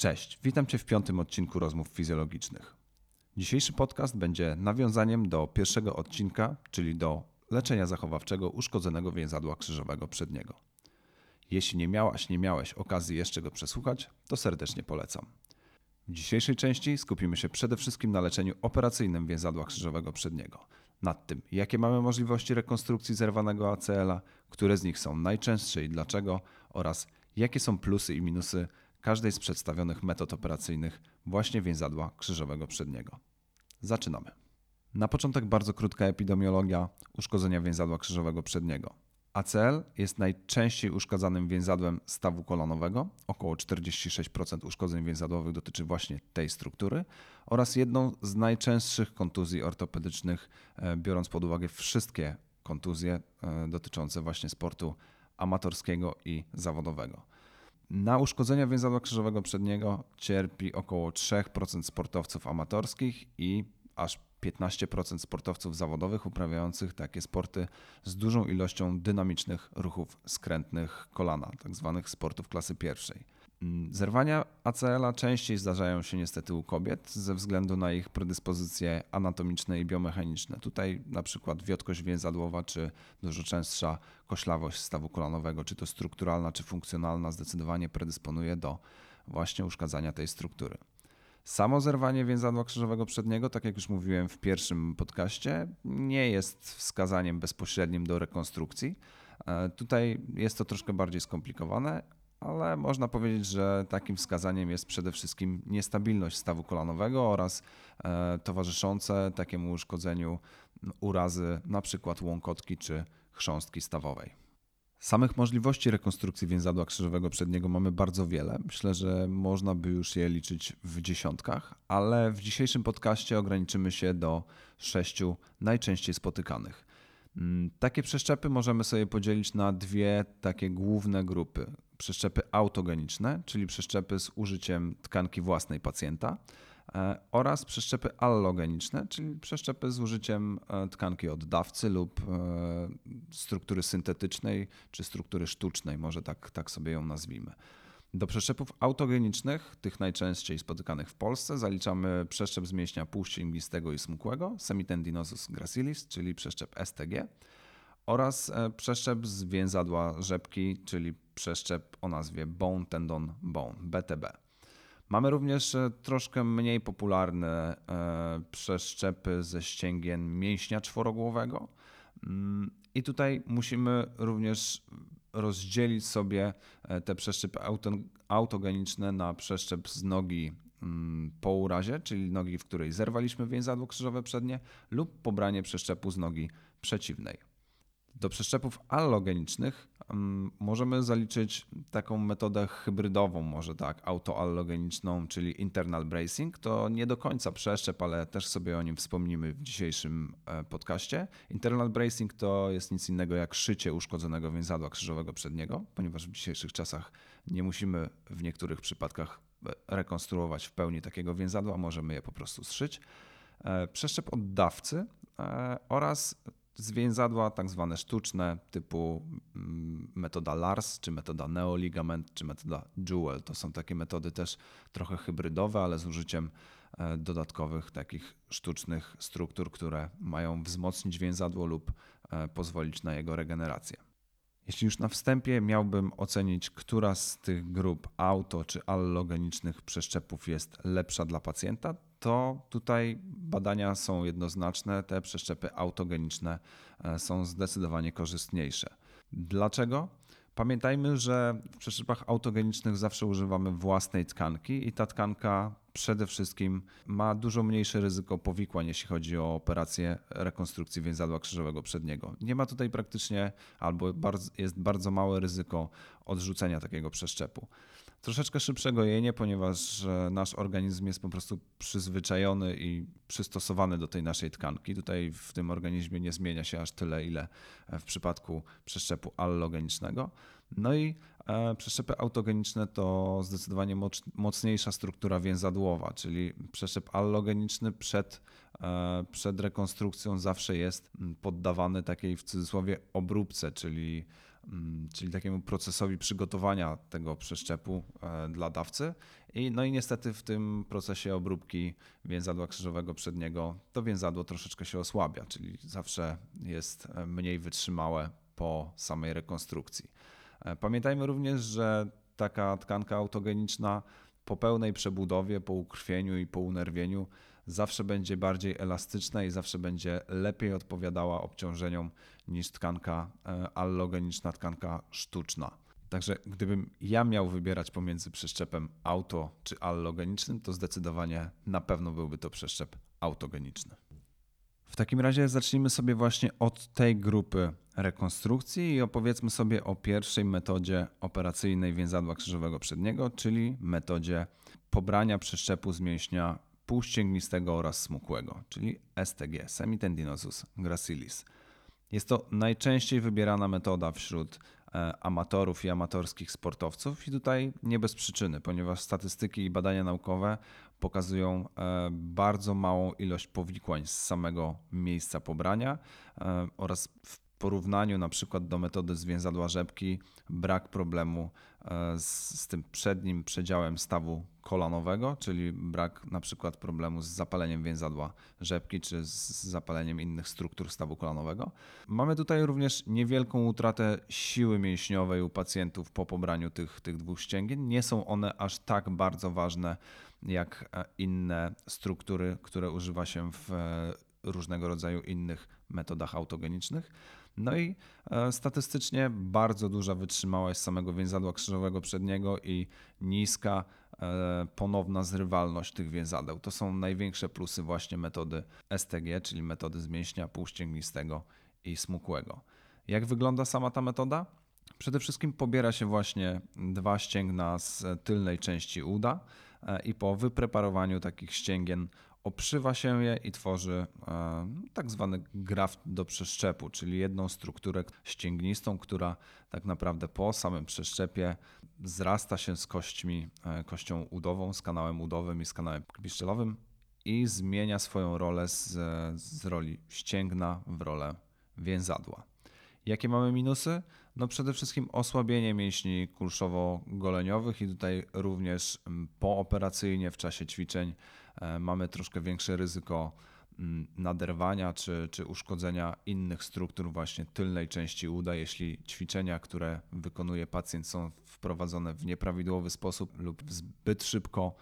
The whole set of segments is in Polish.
Cześć, witam Cię w piątym odcinku rozmów fizjologicznych. Dzisiejszy podcast będzie nawiązaniem do pierwszego odcinka, czyli do leczenia zachowawczego uszkodzonego więzadła krzyżowego przedniego. Jeśli nie miałaś, nie miałeś okazji jeszcze go przesłuchać, to serdecznie polecam. W dzisiejszej części skupimy się przede wszystkim na leczeniu operacyjnym więzadła krzyżowego przedniego. Nad tym, jakie mamy możliwości rekonstrukcji zerwanego ACL-a, które z nich są najczęstsze i dlaczego oraz jakie są plusy i minusy każdej z przedstawionych metod operacyjnych właśnie więzadła krzyżowego przedniego. Zaczynamy. Na początek bardzo krótka epidemiologia uszkodzenia więzadła krzyżowego przedniego. ACL jest najczęściej uszkadzanym więzadłem stawu kolanowego. Około 46% uszkodzeń więzadłowych dotyczy właśnie tej struktury oraz jedną z najczęstszych kontuzji ortopedycznych, e, biorąc pod uwagę wszystkie kontuzje e, dotyczące właśnie sportu amatorskiego i zawodowego. Na uszkodzenia więzadła krzyżowego przedniego cierpi około 3% sportowców amatorskich i aż 15% sportowców zawodowych uprawiających takie sporty z dużą ilością dynamicznych ruchów skrętnych kolana, tzw. Tak sportów klasy pierwszej. Mm, zerwania ACL-a częściej zdarzają się niestety u kobiet ze względu na ich predyspozycje anatomiczne i biomechaniczne. Tutaj na przykład wiotkość więzadłowa, czy dużo częstsza koślawość stawu kolanowego, czy to strukturalna, czy funkcjonalna, zdecydowanie predysponuje do właśnie uszkadzania tej struktury. Samo zerwanie więzadła krzyżowego przedniego, tak jak już mówiłem w pierwszym podcaście, nie jest wskazaniem bezpośrednim do rekonstrukcji. E, tutaj jest to troszkę bardziej skomplikowane, ale można powiedzieć, że takim wskazaniem jest przede wszystkim niestabilność stawu kolanowego oraz e, towarzyszące takiemu uszkodzeniu urazy, przykład łąkotki czy chrząstki stawowej. Samych możliwości rekonstrukcji więzadła krzyżowego przedniego mamy bardzo wiele. Myślę, że można by już je liczyć w dziesiątkach, ale w dzisiejszym podcaście ograniczymy się do sześciu najczęściej spotykanych. Takie przeszczepy możemy sobie podzielić na dwie takie główne grupy przeszczepy autogeniczne, czyli przeszczepy z użyciem tkanki własnej pacjenta e, oraz przeszczepy allogeniczne, czyli przeszczepy z użyciem e, tkanki oddawcy lub e, struktury syntetycznej czy struktury sztucznej, może tak, tak sobie ją nazwijmy. Do przeszczepów autogenicznych, tych najczęściej spotykanych w Polsce, zaliczamy przeszczep z mięśnia półścięgnistego i smukłego, semitendinosus gracilis, czyli przeszczep STG, oraz przeszczep z więzadła rzepki, czyli przeszczep o nazwie Bone Tendon Bone, BTB. Mamy również e, troszkę mniej popularne e, przeszczepy ze ścięgien mięśnia czworogłowego. Mm, I tutaj musimy również rozdzielić sobie e, te przeszczepy autogeniczne na przeszczep z nogi mm, po urazie, czyli nogi, w której zerwaliśmy więzadło krzyżowe przednie, lub pobranie przeszczepu z nogi przeciwnej. Do przeszczepów allogenicznych możemy zaliczyć taką metodę hybrydową, może tak, autoallogeniczną, czyli internal bracing. To nie do końca przeszczep, ale też sobie o nim wspomnimy w dzisiejszym e, podcaście. Internal bracing to jest nic innego jak szycie uszkodzonego więzadła krzyżowego przedniego, ponieważ w dzisiejszych czasach nie musimy w niektórych przypadkach e, rekonstruować w pełni takiego więzadła, możemy je po prostu zszyć. E, przeszczep oddawcy oraz zwięzadła tak zwane sztuczne typu mm, metoda LARS, czy metoda neoligament, czy metoda Jewel. To są takie metody też trochę hybrydowe, ale z użyciem e, dodatkowych takich sztucznych struktur, które mają wzmocnić więzadło lub e, pozwolić na jego regenerację. Jeśli już na wstępie miałbym ocenić, która z tych grup auto czy allogenicznych przeszczepów jest lepsza dla pacjenta, to tutaj badania są jednoznaczne. Te przeszczepy autogeniczne e, są zdecydowanie korzystniejsze. Dlaczego? Pamiętajmy, że w przeszczepach autogenicznych zawsze używamy własnej tkanki i ta tkanka przede wszystkim ma dużo mniejsze ryzyko powikłań, jeśli chodzi o operację rekonstrukcji więzadła krzyżowego przedniego. Nie ma tutaj praktycznie albo jest bardzo małe ryzyko odrzucenia takiego przeszczepu. Troszeczkę szybsze gojenie, ponieważ nasz organizm jest po prostu przyzwyczajony i przystosowany do tej naszej tkanki. Tutaj w tym organizmie nie zmienia się aż tyle, ile w przypadku przeszczepu allogenicznego. No i e, przeszczepy autogeniczne to zdecydowanie mocniejsza struktura więzadłowa, czyli przeszczep allogeniczny przed, e, przed rekonstrukcją zawsze jest poddawany takiej w cudzysłowie obróbce, czyli czyli takiemu procesowi przygotowania tego przeszczepu e, dla dawcy. I, no i niestety w tym procesie obróbki więzadła krzyżowego przedniego to więzadło troszeczkę się osłabia, czyli zawsze jest e, mniej wytrzymałe po samej rekonstrukcji. Pamiętajmy również, że taka tkanka autogeniczna po pełnej przebudowie, po ukrwieniu i po unerwieniu zawsze będzie bardziej elastyczna i zawsze będzie lepiej odpowiadała obciążeniom niż tkanka e, allogeniczna, tkanka sztuczna. Także gdybym ja miał wybierać pomiędzy przeszczepem auto czy allogenicznym, to zdecydowanie na pewno byłby to przeszczep autogeniczny. W takim razie zacznijmy sobie właśnie od tej grupy rekonstrukcji i opowiedzmy sobie o pierwszej metodzie operacyjnej więzadła krzyżowego przedniego, czyli metodzie pobrania przeszczepu z mięśnia półścięgnistego oraz smukłego, czyli STG, Semitendinosus gracilis. Jest to najczęściej wybierana metoda wśród e, amatorów i amatorskich sportowców i tutaj nie bez przyczyny, ponieważ statystyki i badania naukowe pokazują e, bardzo małą ilość powikłań z samego miejsca pobrania e, oraz w porównaniu na przykład do metody zwięzadła rzepki brak problemu z, z, tym przednim przedziałem stawu kolanowego, czyli brak na przykład problemu z zapaleniem więzadła rzepki czy z zapaleniem innych struktur stawu kolanowego. Mamy tutaj również niewielką utratę siły mięśniowej u pacjentów po pobraniu tych, tych dwóch ścięgien. Nie są one aż tak bardzo ważne jak e, inne struktury, które używa się w e, różnego rodzaju innych metodach autogenicznych. No i e, statystycznie bardzo duża wytrzymałość samego więzadła krzyżowego przedniego i niska ponowna zrywalność tych więzadeł. To są największe plusy właśnie metody STG, czyli metody zmięśnia półścięgnistego i smukłego. Jak wygląda sama ta metoda? Przede wszystkim pobiera się właśnie dwa ścięgna z tylnej części uda E, i po wypreparowaniu takich ścięgien oprzywa się je i tworzy e, tak zwany graft do przeszczepu, czyli jedną strukturę ścięgnistą, która tak naprawdę po samym przeszczepie zrasta się z kośćmi, e, kością udową, z kanałem udowym i z kanałem piszczelowym i zmienia swoją rolę z, z roli ścięgna w rolę więzadła. Jakie mamy minusy? No przede wszystkim osłabienie mięśni kulszowo-goleniowych i tutaj również pooperacyjnie w czasie ćwiczeń mamy troszkę większe ryzyko mm, naderwania czy, czy uszkodzenia innych struktur właśnie tylnej części uda, jeśli ćwiczenia, które wykonuje pacjent są wprowadzone w nieprawidłowy sposób lub zbyt szybko,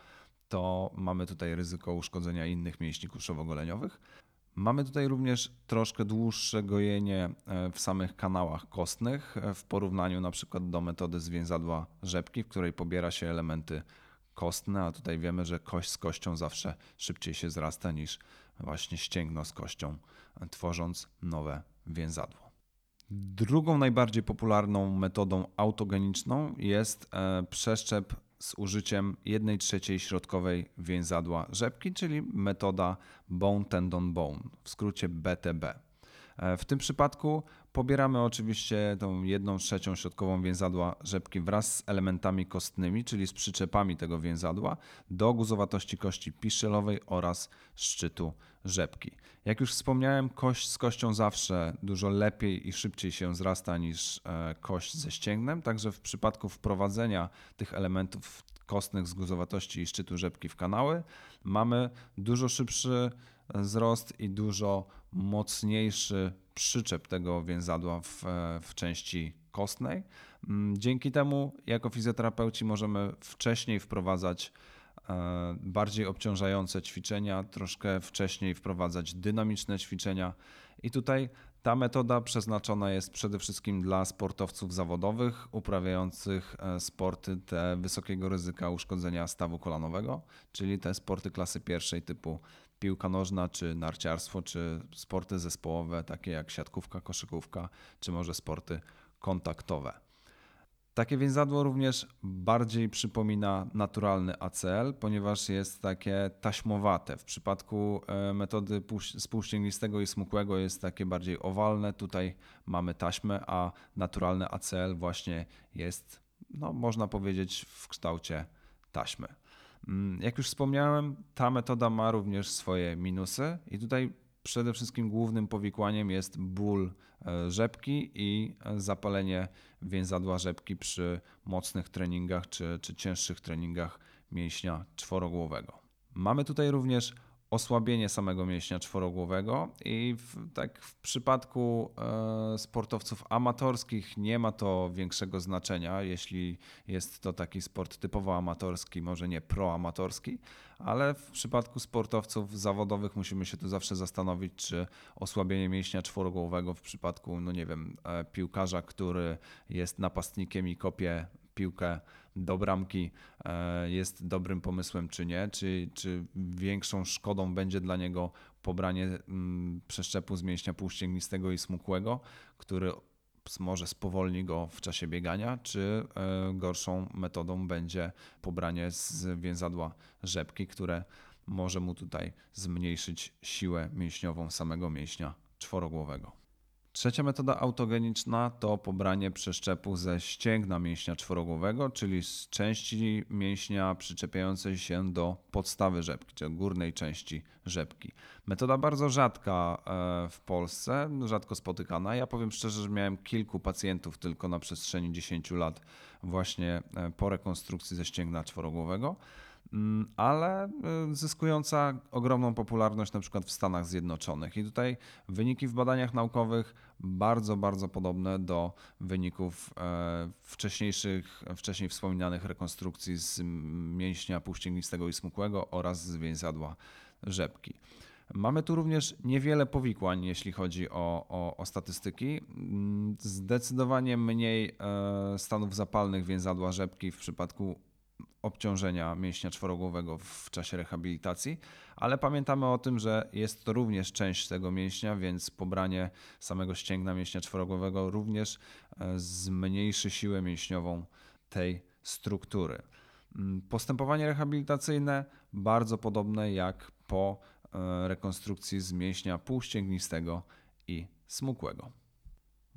to mamy tutaj ryzyko uszkodzenia innych mięśni kulszowo-goleniowych. Mamy tutaj również troszkę dłuższe gojenie e, w samych kanałach kostnych e, w porównaniu na przykład do metody zwięzadła rzepki, w której pobiera się elementy kostne, a tutaj wiemy, że kość z kością zawsze szybciej się zrasta niż właśnie ścięgno z kością, e, tworząc nowe więzadło. Drugą najbardziej popularną metodą autogeniczną jest przeszczep z użyciem 1 trzeciej środkowej więzadła rzepki, czyli metoda bone tendon bone, w skrócie BTB. E, w tym przypadku pobieramy oczywiście tą 1 trzecią środkową więzadła rzepki wraz z elementami kostnymi, czyli z przyczepami tego więzadła do guzowatości kości piszelowej oraz szczytu rzepki. Jak już wspomniałem, kość z kością zawsze dużo lepiej i szybciej się zrasta niż e, kość ze ścięgnem, także w przypadku wprowadzenia tych elementów kostnych z guzowatości i szczytu rzepki w kanały mamy dużo szybszy wzrost i dużo mocniejszy przyczep tego więzadła w, e, w części kostnej. Mm, dzięki temu, jako fizjoterapeuci, możemy wcześniej wprowadzać E, bardziej obciążające ćwiczenia, troszkę wcześniej wprowadzać dynamiczne ćwiczenia. I tutaj ta metoda przeznaczona jest przede wszystkim dla sportowców zawodowych uprawiających e, sporty te wysokiego ryzyka uszkodzenia stawu kolanowego, czyli te sporty klasy pierwszej typu piłka nożna, czy narciarstwo, czy sporty zespołowe takie jak siatkówka, koszykówka, czy może sporty kontaktowe. Takie więzadło również bardziej przypomina naturalny ACL, ponieważ jest takie taśmowate. W przypadku e, metody spółścięgnistego i smukłego jest takie bardziej owalne. Tutaj mamy taśmę, a naturalny ACL właśnie jest, no, można powiedzieć, w kształcie taśmy. Mm, jak już wspomniałem, ta metoda ma również swoje minusy i tutaj przede wszystkim głównym powikłaniem jest ból e, rzepki i zapalenie więzadła rzepki przy mocnych treningach czy, czy cięższych treningach mięśnia czworogłowego. Mamy tutaj również osłabienie samego mięśnia czworogłowego i w, tak w przypadku e, sportowców amatorskich nie ma to większego znaczenia, jeśli jest to taki sport typowo amatorski, może nie proamatorski, ale w przypadku sportowców zawodowych musimy się tu zawsze zastanowić, czy osłabienie mięśnia czworogłowego w przypadku, no nie wiem, e, piłkarza, który jest napastnikiem i kopie piłkę do bramki e, jest dobrym pomysłem, czy nie, czy, czy większą szkodą będzie dla niego pobranie mm, przeszczepu z mięśnia półścięgnistego i smukłego, który może spowolni go w czasie biegania, czy e, gorszą metodą będzie pobranie z więzadła rzepki, które może mu tutaj zmniejszyć siłę mięśniową samego mięśnia czworogłowego. Trzecia metoda autogeniczna to pobranie przeszczepu ze ścięgna mięśnia czworogłowego, czyli z części mięśnia przyczepiającej się do podstawy rzepki, czyli górnej części rzepki. Metoda bardzo rzadka e, w Polsce, rzadko spotykana. Ja powiem szczerze, że miałem kilku pacjentów tylko na przestrzeni 10 lat właśnie e, po rekonstrukcji ze ścięgna czworogłowego. Mm, ale y, zyskująca ogromną popularność na przykład w Stanach Zjednoczonych. I tutaj wyniki w badaniach naukowych bardzo, bardzo podobne do wyników e, wcześniejszych, wcześniej wspominanych rekonstrukcji z mięśnia półścięgnistego i smukłego oraz z więzadła rzepki. Mamy tu również niewiele powikłań, jeśli chodzi o, o, o, statystyki. Mm, zdecydowanie mniej e, stanów zapalnych więzadła rzepki w przypadku obciążenia mięśnia czworogłowego w czasie rehabilitacji, ale pamiętamy o tym, że jest to również część tego mięśnia, więc pobranie samego ścięgna mięśnia czworogłowego również e, zmniejszy siłę mięśniową tej struktury. Mm, postępowanie rehabilitacyjne bardzo podobne jak po e, rekonstrukcji z mięśnia półścięgnistego i smukłego.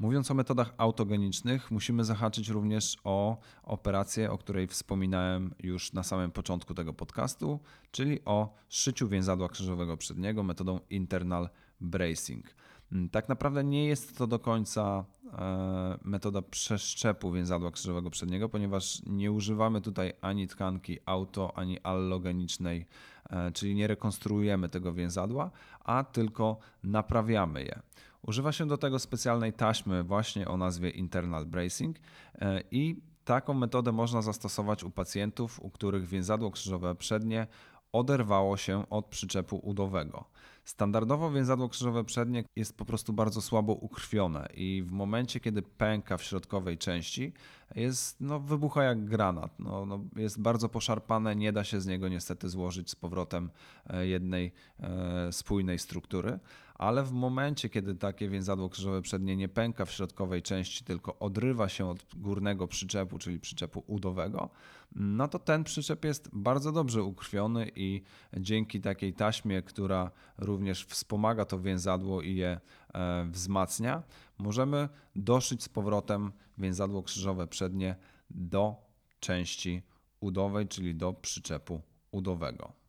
Mówiąc o metodach autogenicznych, musimy zahaczyć również o operację, o której wspominałem już na samym początku tego podcastu, czyli o szyciu więzadła krzyżowego przedniego metodą internal bracing. Mm, tak naprawdę nie jest to do końca e, metoda przeszczepu więzadła krzyżowego przedniego, ponieważ nie używamy tutaj ani tkanki auto, ani allogenicznej, e, czyli nie rekonstruujemy tego więzadła, a tylko naprawiamy je. Używa się do tego specjalnej taśmy właśnie o nazwie internal bracing e, i taką metodę można zastosować u pacjentów, u których więzadło krzyżowe przednie oderwało się od przyczepu udowego. Standardowo więzadło krzyżowe przednie jest po prostu bardzo słabo ukrwione i w momencie, kiedy pęka w środkowej części, jest, no, wybucha jak granat. No, no, jest bardzo poszarpane, nie da się z niego niestety złożyć z powrotem e, jednej e, spójnej struktury ale w momencie, kiedy takie więzadło krzyżowe przednie nie pęka w środkowej części, tylko odrywa się od górnego przyczepu, czyli przyczepu udowego, no to ten przyczep jest bardzo dobrze ukrwiony i dzięki takiej taśmie, która również wspomaga to więzadło i je e, wzmacnia, możemy doszyć z powrotem więzadło krzyżowe przednie do części udowej, czyli do przyczepu udowego.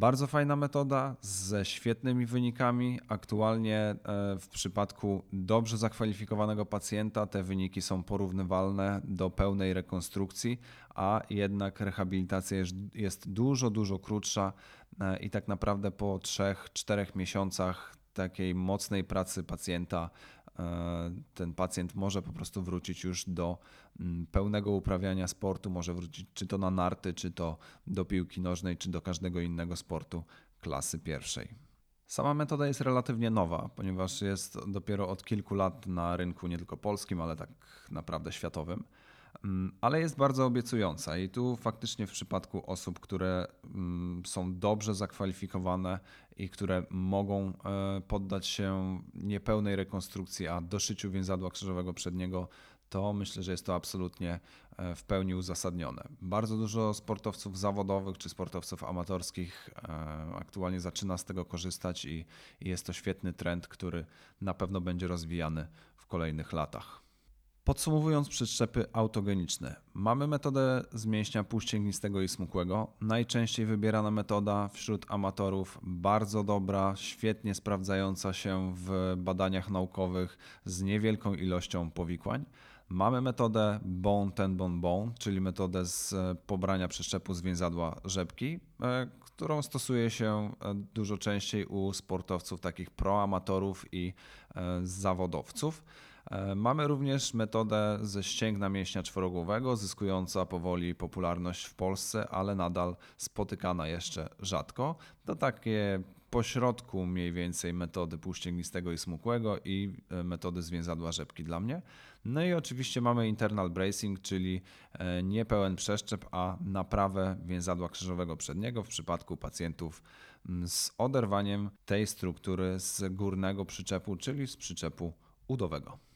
Bardzo fajna metoda ze świetnymi wynikami. Aktualnie e, w przypadku dobrze zakwalifikowanego pacjenta te wyniki są porównywalne do pełnej rekonstrukcji, a jednak rehabilitacja jest dużo, dużo krótsza e, i tak naprawdę po 3-4 miesiącach takiej mocnej pracy pacjenta ten pacjent może po prostu wrócić już do mm, pełnego uprawiania sportu, może wrócić czy to na narty, czy to do piłki nożnej, czy do każdego innego sportu klasy pierwszej. Sama metoda jest relatywnie nowa, ponieważ jest dopiero od kilku lat na rynku nie tylko polskim, ale tak naprawdę światowym. Mm, ale jest bardzo obiecująca i tu faktycznie w przypadku osób, które mm, są dobrze zakwalifikowane i które mogą e, poddać się niepełnej rekonstrukcji, a doszyciu więzadła krzyżowego przedniego, to myślę, że jest to absolutnie e, w pełni uzasadnione. Bardzo dużo sportowców zawodowych czy sportowców amatorskich e, aktualnie zaczyna z tego korzystać i jest to świetny trend, który na pewno będzie rozwijany w kolejnych latach. Podsumowując przeszczepy autogeniczne, mamy metodę z mięśnia półścięgnistego i smukłego. Najczęściej wybierana metoda wśród amatorów, bardzo dobra, świetnie sprawdzająca się w badaniach naukowych z niewielką ilością powikłań. Mamy metodę bone ten bone bone, czyli metodę z pobrania przeszczepu z więzadła rzepki, e, którą stosuje się e, dużo częściej u sportowców takich proamatorów i e, zawodowców. E, mamy również metodę ze ścięgna mięśnia czworogłowego, zyskująca powoli popularność w Polsce, ale nadal spotykana jeszcze rzadko. To takie pośrodku mniej więcej metody półścięgnistego i smukłego i e, metody zwięzadła rzepki dla mnie. No i oczywiście mamy internal bracing, czyli e, nie pełen przeszczep, a naprawę więzadła krzyżowego przedniego w przypadku pacjentów z oderwaniem tej struktury z górnego przyczepu, czyli z przyczepu udowego.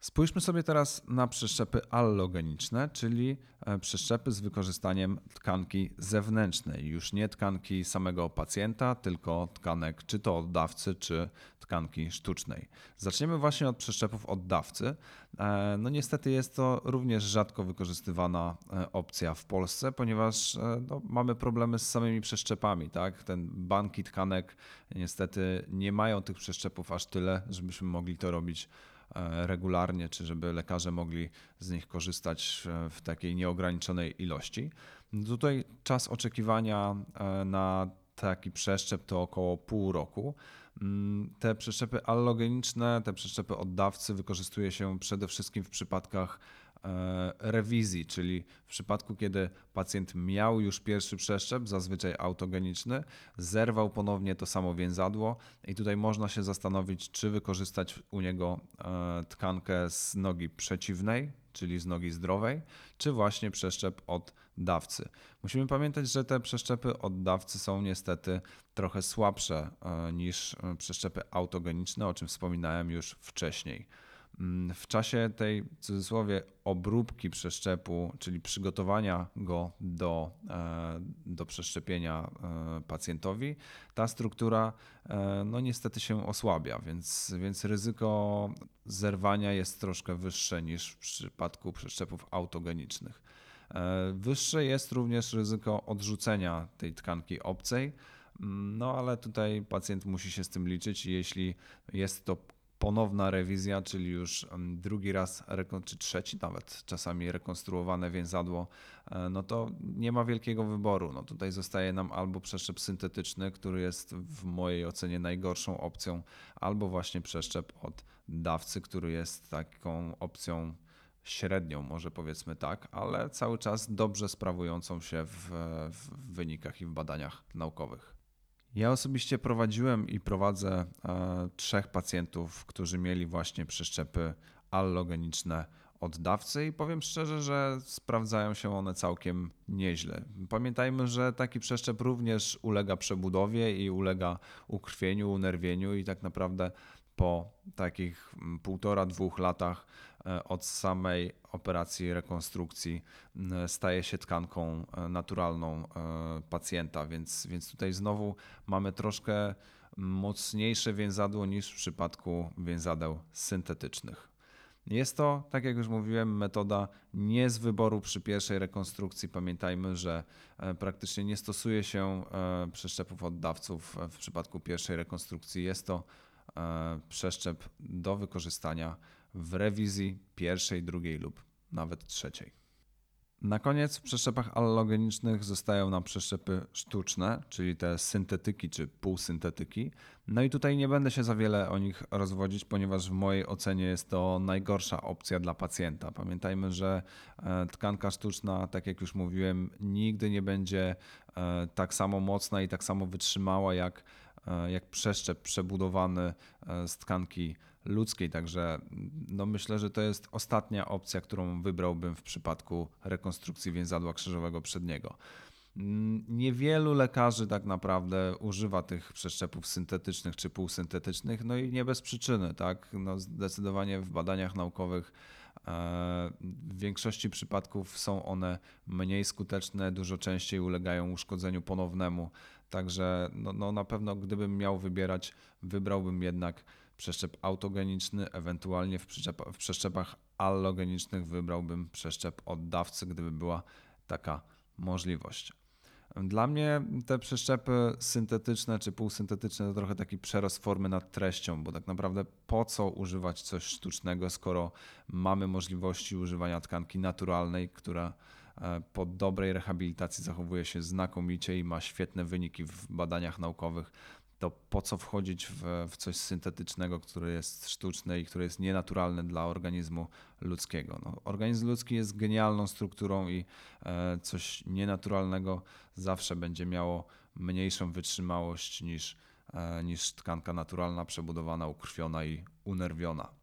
Spójrzmy sobie teraz na przeszczepy allogeniczne, czyli e, przeszczepy z wykorzystaniem tkanki zewnętrznej, już nie tkanki samego pacjenta, tylko tkanek czy to oddawcy, czy tkanki sztucznej. Zaczniemy właśnie od przeszczepów oddawcy. E, no niestety jest to również rzadko wykorzystywana e, opcja w Polsce, ponieważ no, mamy problemy z samymi przeszczepami. Tak? Ten banki tkanek niestety nie mają tych przeszczepów aż tyle, żebyśmy mogli to robić regularnie, czy żeby lekarze mogli z nich korzystać w takiej nieograniczonej ilości. Tutaj czas oczekiwania e, na taki przeszczep to około pół roku. Mm, te przeszczepy allogeniczne, te przeszczepy oddawcy wykorzystuje się przede wszystkim w przypadkach E, rewizji, czyli w przypadku, kiedy pacjent miał już pierwszy przeszczep, zazwyczaj autogeniczny, zerwał ponownie to samo więzadło i tutaj można się zastanowić, czy wykorzystać u niego e, tkankę z nogi przeciwnej, czyli z nogi zdrowej, czy właśnie przeszczep od dawcy. Musimy pamiętać, że te przeszczepy od dawcy są niestety trochę słabsze e, niż przeszczepy autogeniczne, o czym wspominałem już wcześniej. Mm, w czasie tej w cudzysłowie obróbki przeszczepu, czyli przygotowania go do, e, do przeszczepienia e, pacjentowi, ta struktura e, no niestety się osłabia, więc, więc ryzyko zerwania jest troszkę wyższe niż w przypadku przeszczepów autogenicznych. Wyższe jest również ryzyko odrzucenia tej tkanki obcej, mm, no ale tutaj pacjent musi się z tym liczyć, jeśli jest to ponowna rewizja, czyli już drugi raz, czy trzeci nawet czasami rekonstruowane więzadło, e, no to nie ma wielkiego wyboru. No tutaj zostaje nam albo przeszczep syntetyczny, który jest w mojej ocenie najgorszą opcją, albo właśnie przeszczep od dawcy, który jest taką opcją średnią, może powiedzmy tak, ale cały czas dobrze sprawującą się w, w wynikach i w badaniach naukowych. Ja osobiście prowadziłem i prowadzę e, trzech pacjentów, którzy mieli właśnie przeszczepy allogeniczne od dawcy i powiem szczerze, że sprawdzają się one całkiem nieźle. Pamiętajmy, że taki przeszczep również ulega przebudowie i ulega ukrwieniu, unerwieniu i tak naprawdę po takich mm, półtora, dwóch latach od samej operacji rekonstrukcji staje się tkanką e, naturalną e, pacjenta, więc, więc tutaj znowu mamy troszkę mocniejsze więzadło niż w przypadku więzadeł syntetycznych. Jest to, tak jak już mówiłem, metoda nie z wyboru przy pierwszej rekonstrukcji. Pamiętajmy, że praktycznie nie stosuje się przeszczepów oddawców w przypadku pierwszej rekonstrukcji. Jest to E, przeszczep do wykorzystania w rewizji pierwszej, drugiej lub nawet trzeciej. Na koniec w przeszczepach allogenicznych zostają nam przeszczepy sztuczne, czyli te syntetyki czy półsyntetyki. No i tutaj nie będę się za wiele o nich rozwodzić, ponieważ w mojej ocenie jest to najgorsza opcja dla pacjenta. Pamiętajmy, że e, tkanka sztuczna, tak jak już mówiłem, nigdy nie będzie e, tak samo mocna i tak samo wytrzymała jak E, jak przeszczep przebudowany z tkanki ludzkiej. Także no myślę, że to jest ostatnia opcja, którą wybrałbym w przypadku rekonstrukcji więzadła krzyżowego przedniego. Mm, niewielu lekarzy tak naprawdę używa tych przeszczepów syntetycznych czy półsyntetycznych, no i nie bez przyczyny, tak? No zdecydowanie w badaniach naukowych e, w większości przypadków są one mniej skuteczne, dużo częściej ulegają uszkodzeniu ponownemu Także no, no na pewno gdybym miał wybierać, wybrałbym jednak przeszczep autogeniczny, ewentualnie w, w przeszczepach allogenicznych wybrałbym przeszczep oddawcy, gdyby była taka możliwość. Dla mnie te przeszczepy syntetyczne czy półsyntetyczne to trochę taki przerost formy nad treścią, bo tak naprawdę po co używać coś sztucznego, skoro mamy możliwości używania tkanki naturalnej, która e, po dobrej rehabilitacji zachowuje się znakomicie i ma świetne wyniki w badaniach naukowych to po co wchodzić w, w coś syntetycznego, które jest sztuczne i które jest nienaturalne dla organizmu ludzkiego. No, organizm ludzki jest genialną strukturą i e, coś nienaturalnego zawsze będzie miało mniejszą wytrzymałość niż, e, niż tkanka naturalna, przebudowana, ukrwiona i unerwiona.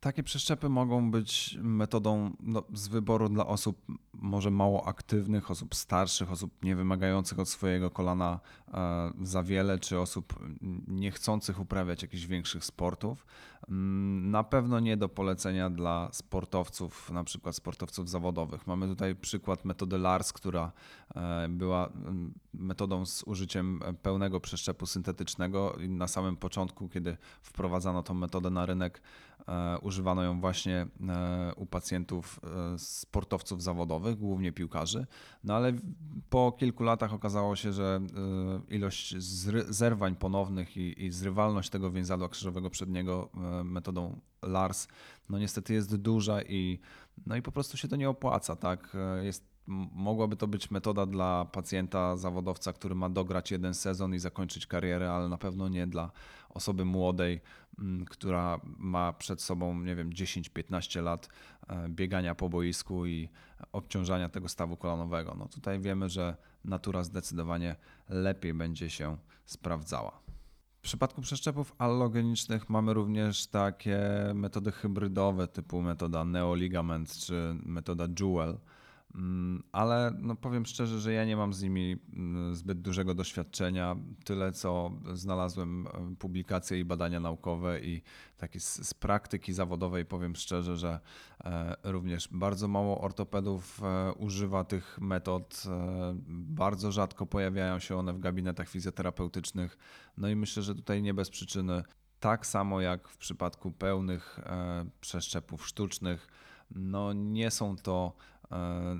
Takie przeszczepy mogą być metodą no, z wyboru dla osób może mało aktywnych, osób starszych, osób nie wymagających od swojego kolana e, za wiele, czy osób nie chcących uprawiać jakichś większych sportów. Mm, na pewno nie do polecenia dla sportowców, na przykład sportowców zawodowych. Mamy tutaj przykład metody LARS, która e, była mm, metodą z użyciem pełnego przeszczepu syntetycznego. Na samym początku, kiedy wprowadzano tą metodę na rynek, używano ją właśnie u pacjentów sportowców zawodowych głównie piłkarzy, no ale po kilku latach okazało się, że ilość zerwań ponownych i, i zrywalność tego więzadła krzyżowego przedniego metodą LARS, no niestety jest duża i, no i po prostu się to nie opłaca, tak? Jest Mogłaby to być metoda dla pacjenta, zawodowca, który ma dograć jeden sezon i zakończyć karierę, ale na pewno nie dla osoby młodej, która ma przed sobą, nie wiem, 10-15 lat e, biegania po boisku i obciążania tego stawu kolanowego. No tutaj wiemy, że natura zdecydowanie lepiej będzie się sprawdzała. W przypadku przeszczepów allogenicznych mamy również takie metody hybrydowe typu metoda neoligament czy metoda Jewel ale no powiem szczerze, że ja nie mam z nimi mm, zbyt dużego doświadczenia. Tyle, co znalazłem e, publikacje i badania naukowe i takie z, z praktyki zawodowej, powiem szczerze, że e, również bardzo mało ortopedów e, używa tych metod. Bardzo rzadko pojawiają się one w gabinetach fizjoterapeutycznych. No i myślę, że tutaj nie bez przyczyny, tak samo jak w przypadku pełnych przeszczepów sztucznych, no nie są to E,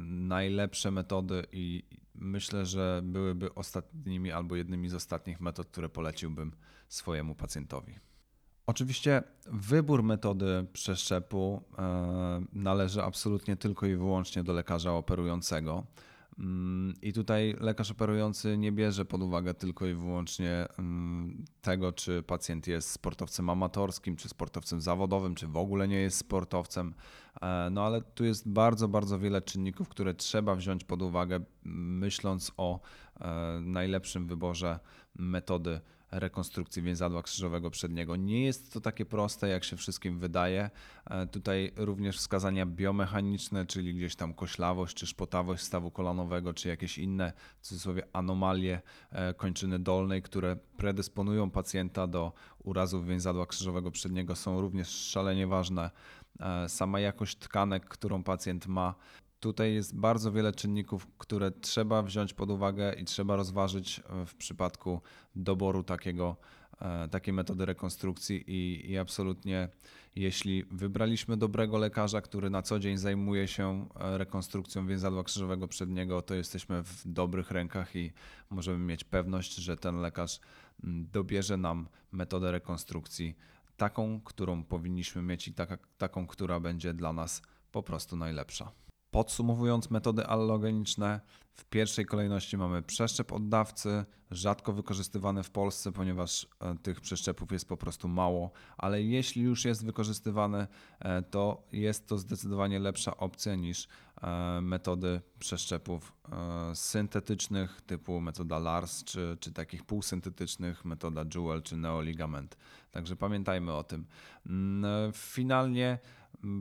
najlepsze metody i myślę, że byłyby ostatnimi albo jednymi z ostatnich metod, które poleciłbym swojemu pacjentowi. Oczywiście wybór metody przeszczepu e, należy absolutnie tylko i wyłącznie do lekarza operującego. Mm, I tutaj lekarz operujący nie bierze pod uwagę tylko i wyłącznie mm, tego, czy pacjent jest sportowcem amatorskim, czy sportowcem zawodowym, czy w ogóle nie jest sportowcem. E, no ale tu jest bardzo, bardzo wiele czynników, które trzeba wziąć pod uwagę, myśląc o e, najlepszym wyborze metody rekonstrukcji więzadła krzyżowego przedniego. Nie jest to takie proste, jak się wszystkim wydaje. E, tutaj również wskazania biomechaniczne, czyli gdzieś tam koślawość czy szpotawość stawu kolanowego, czy jakieś inne, w cudzysłowie, anomalie e, kończyny dolnej, które predysponują pacjenta do urazów więzadła krzyżowego przedniego są również szalenie ważne. E, sama jakość tkanek, którą pacjent ma, Tutaj jest bardzo wiele czynników, które trzeba wziąć pod uwagę i trzeba rozważyć w przypadku doboru takiego, e, takiej metody rekonstrukcji i, i absolutnie jeśli wybraliśmy dobrego lekarza, który na co dzień zajmuje się e, rekonstrukcją więzadła krzyżowego przedniego, to jesteśmy w dobrych rękach i możemy mieć pewność, że ten lekarz dobierze nam metodę rekonstrukcji taką, którą powinniśmy mieć i taka, taką, która będzie dla nas po prostu najlepsza. Podsumowując metody allogeniczne, w pierwszej kolejności mamy przeszczep oddawcy, rzadko wykorzystywany w Polsce, ponieważ e, tych przeszczepów jest po prostu mało, ale jeśli już jest wykorzystywany, e, to jest to zdecydowanie lepsza opcja niż e, metody przeszczepów syntetycznych typu metoda LARS, czy, czy takich półsyntetycznych metoda Jewel czy Neoligament. Także pamiętajmy o tym. Finalnie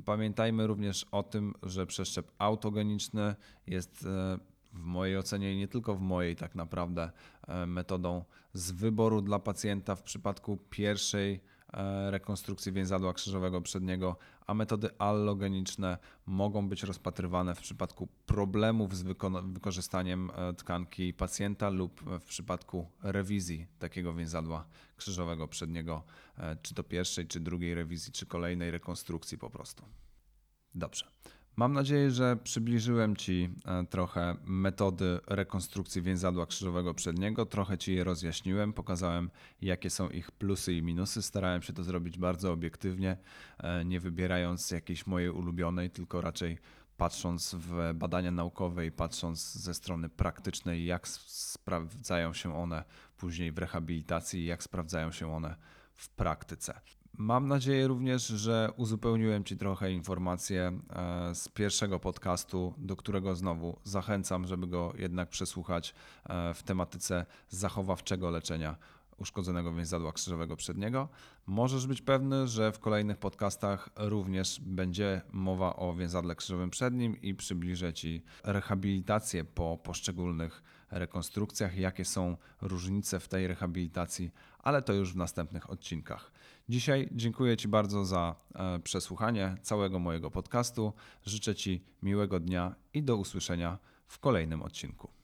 Pamiętajmy również o tym, że przeszczep autogeniczny jest e, w mojej ocenie i nie tylko w mojej tak naprawdę e, metodą z wyboru dla pacjenta w przypadku pierwszej rekonstrukcji więzadła krzyżowego przedniego, a metody allogeniczne mogą być rozpatrywane w przypadku problemów z wykorzystaniem tkanki pacjenta lub w przypadku rewizji takiego więzadła krzyżowego przedniego, czy to pierwszej, czy drugiej rewizji, czy kolejnej rekonstrukcji po prostu. Dobrze. Mam nadzieję, że przybliżyłem Ci e, trochę metody rekonstrukcji więzadła krzyżowego przedniego, trochę Ci je rozjaśniłem, pokazałem jakie są ich plusy i minusy. Starałem się to zrobić bardzo obiektywnie, e, nie wybierając jakiejś mojej ulubionej, tylko raczej patrząc w badania naukowe i patrząc ze strony praktycznej, jak sprawdzają się one później w rehabilitacji, jak sprawdzają się one w praktyce. Mam nadzieję również, że uzupełniłem Ci trochę informacje e, z pierwszego podcastu, do którego znowu zachęcam, żeby go jednak przesłuchać e, w tematyce zachowawczego leczenia uszkodzonego więzadła krzyżowego przedniego. Możesz być pewny, że w kolejnych podcastach również będzie mowa o więzadle krzyżowym przednim i przybliżę Ci rehabilitację po poszczególnych rekonstrukcjach, jakie są różnice w tej rehabilitacji, ale to już w następnych odcinkach. Dzisiaj dziękuję Ci bardzo za e, przesłuchanie całego mojego podcastu. Życzę Ci miłego dnia i do usłyszenia w kolejnym odcinku.